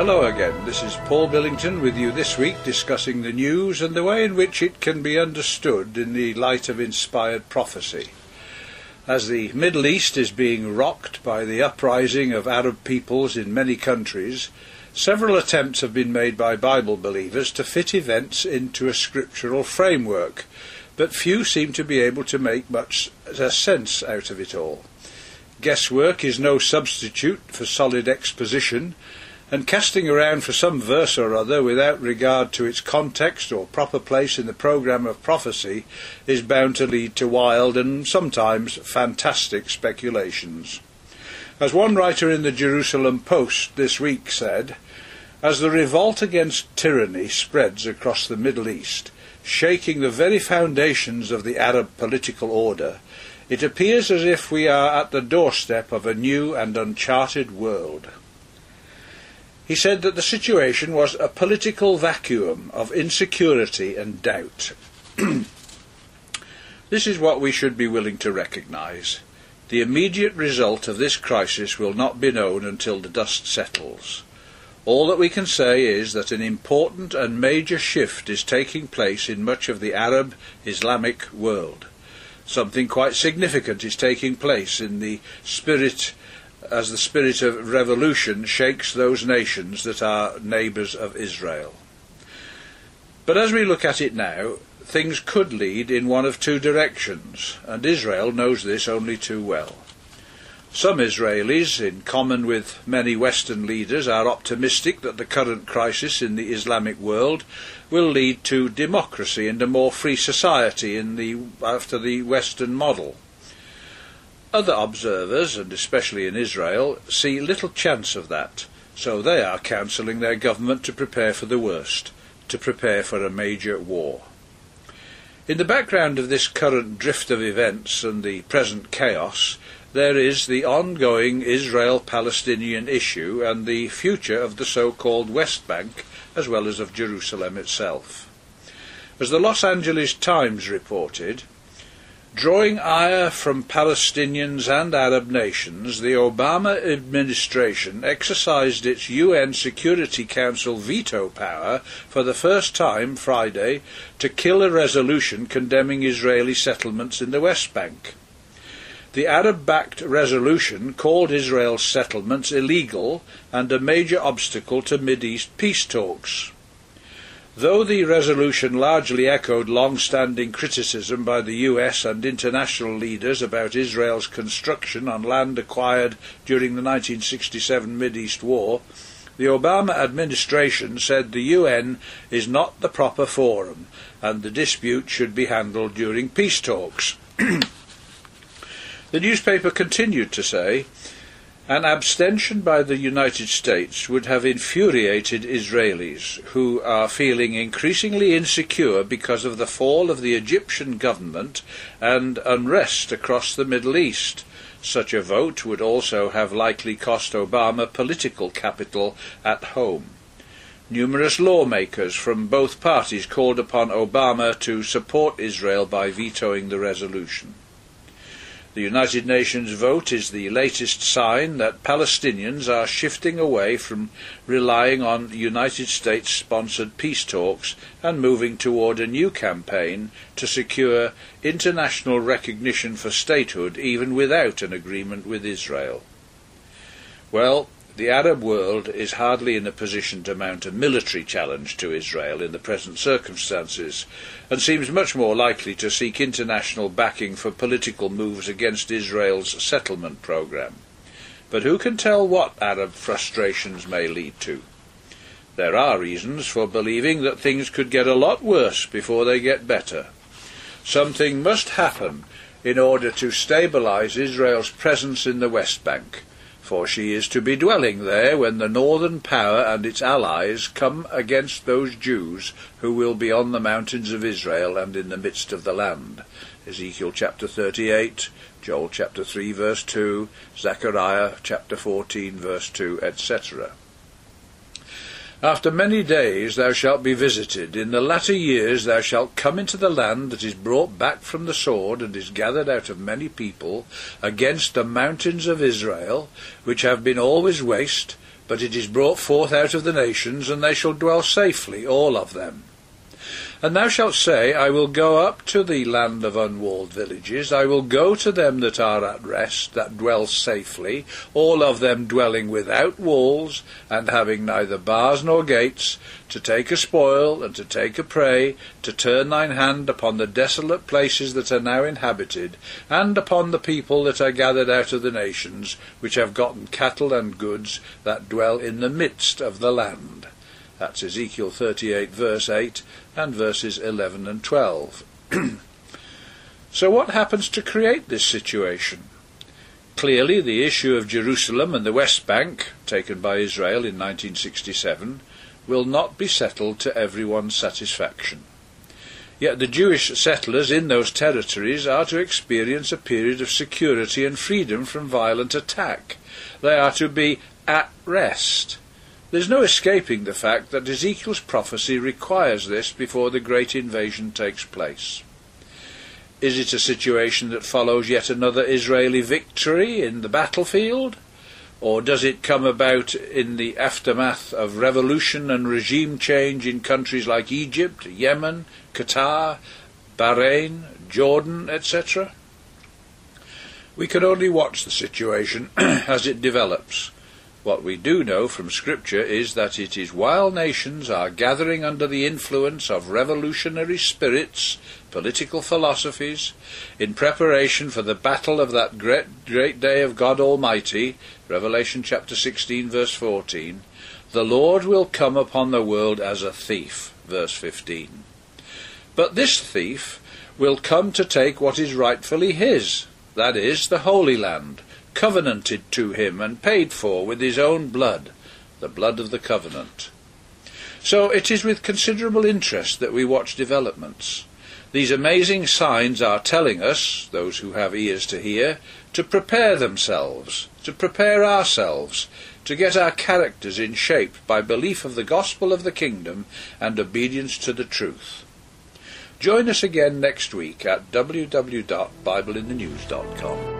Hello again. This is Paul Billington with you this week discussing the news and the way in which it can be understood in the light of inspired prophecy. As the Middle East is being rocked by the uprising of Arab peoples in many countries, several attempts have been made by Bible believers to fit events into a scriptural framework, but few seem to be able to make much sense out of it all. Guesswork is no substitute for solid exposition, and casting around for some verse or other without regard to its context or proper place in the programme of prophecy is bound to lead to wild and sometimes fantastic speculations. As one writer in the Jerusalem Post this week said, as the revolt against tyranny spreads across the Middle East, shaking the very foundations of the Arab political order, it appears as if we are at the doorstep of a new and uncharted world. He said that the situation was a political vacuum of insecurity and doubt. this is what we should be willing to recognise. The immediate result of this crisis will not be known until the dust settles. All that we can say is that an important and major shift is taking place in much of the Arab Islamic world. Something quite significant is taking place in the spirit as the spirit of revolution shakes those nations that are neighbours of Israel. But as we look at it now, things could lead in one of two directions, and Israel knows this only too well. Some Israelis, in common with many Western leaders, are optimistic that the current crisis in the Islamic world will lead to democracy and a more free society in the, after the Western model. Other observers, and especially in Israel, see little chance of that, so they are counselling their government to prepare for the worst, to prepare for a major war. In the background of this current drift of events and the present chaos, there is the ongoing Israel-Palestinian issue and the future of the so-called West Bank, as well as of Jerusalem itself. As the Los Angeles Times reported, Drawing ire from Palestinians and Arab nations, the Obama administration exercised its UN Security Council veto power for the first time Friday to kill a resolution condemning Israeli settlements in the West Bank. The Arab backed resolution called Israel's settlements illegal and a major obstacle to Mideast peace talks. Though the resolution largely echoed long-standing criticism by the US and international leaders about Israel's construction on land acquired during the 1967 Mideast War, the Obama administration said the UN is not the proper forum and the dispute should be handled during peace talks. the newspaper continued to say, an abstention by the United States would have infuriated Israelis, who are feeling increasingly insecure because of the fall of the Egyptian government and unrest across the Middle East. Such a vote would also have likely cost Obama political capital at home. Numerous lawmakers from both parties called upon Obama to support Israel by vetoing the resolution. The United Nations vote is the latest sign that Palestinians are shifting away from relying on United States sponsored peace talks and moving toward a new campaign to secure international recognition for statehood even without an agreement with Israel. Well, the Arab world is hardly in a position to mount a military challenge to Israel in the present circumstances, and seems much more likely to seek international backing for political moves against Israel's settlement programme. But who can tell what Arab frustrations may lead to? There are reasons for believing that things could get a lot worse before they get better. Something must happen in order to stabilise Israel's presence in the West Bank for she is to be dwelling there when the northern power and its allies come against those Jews who will be on the mountains of Israel and in the midst of the land. Ezekiel chapter 38, Joel chapter 3 verse 2, Zechariah chapter 14 verse 2, etc. After many days thou shalt be visited. In the latter years thou shalt come into the land that is brought back from the sword, and is gathered out of many people, against the mountains of Israel, which have been always waste, but it is brought forth out of the nations, and they shall dwell safely, all of them. And thou shalt say, I will go up to the land of unwalled villages, I will go to them that are at rest, that dwell safely, all of them dwelling without walls, and having neither bars nor gates, to take a spoil, and to take a prey, to turn thine hand upon the desolate places that are now inhabited, and upon the people that are gathered out of the nations, which have gotten cattle and goods, that dwell in the midst of the land. That's Ezekiel 38, verse 8, and verses 11 and 12. so, what happens to create this situation? Clearly, the issue of Jerusalem and the West Bank, taken by Israel in 1967, will not be settled to everyone's satisfaction. Yet the Jewish settlers in those territories are to experience a period of security and freedom from violent attack. They are to be at rest. There's no escaping the fact that Ezekiel's prophecy requires this before the great invasion takes place. Is it a situation that follows yet another Israeli victory in the battlefield? Or does it come about in the aftermath of revolution and regime change in countries like Egypt, Yemen, Qatar, Bahrain, Jordan, etc.? We can only watch the situation as it develops what we do know from Scripture is that it is while nations are gathering under the influence of revolutionary spirits, political philosophies, in preparation for the battle of that great, great day of God Almighty, Revelation chapter 16, verse 14, the Lord will come upon the world as a thief, verse 15. But this thief will come to take what is rightfully his, that is, the Holy Land covenanted to him and paid for with his own blood, the blood of the covenant. So it is with considerable interest that we watch developments. These amazing signs are telling us, those who have ears to hear, to prepare themselves, to prepare ourselves, to get our characters in shape by belief of the gospel of the kingdom and obedience to the truth. Join us again next week at www.bibleinthenews.com.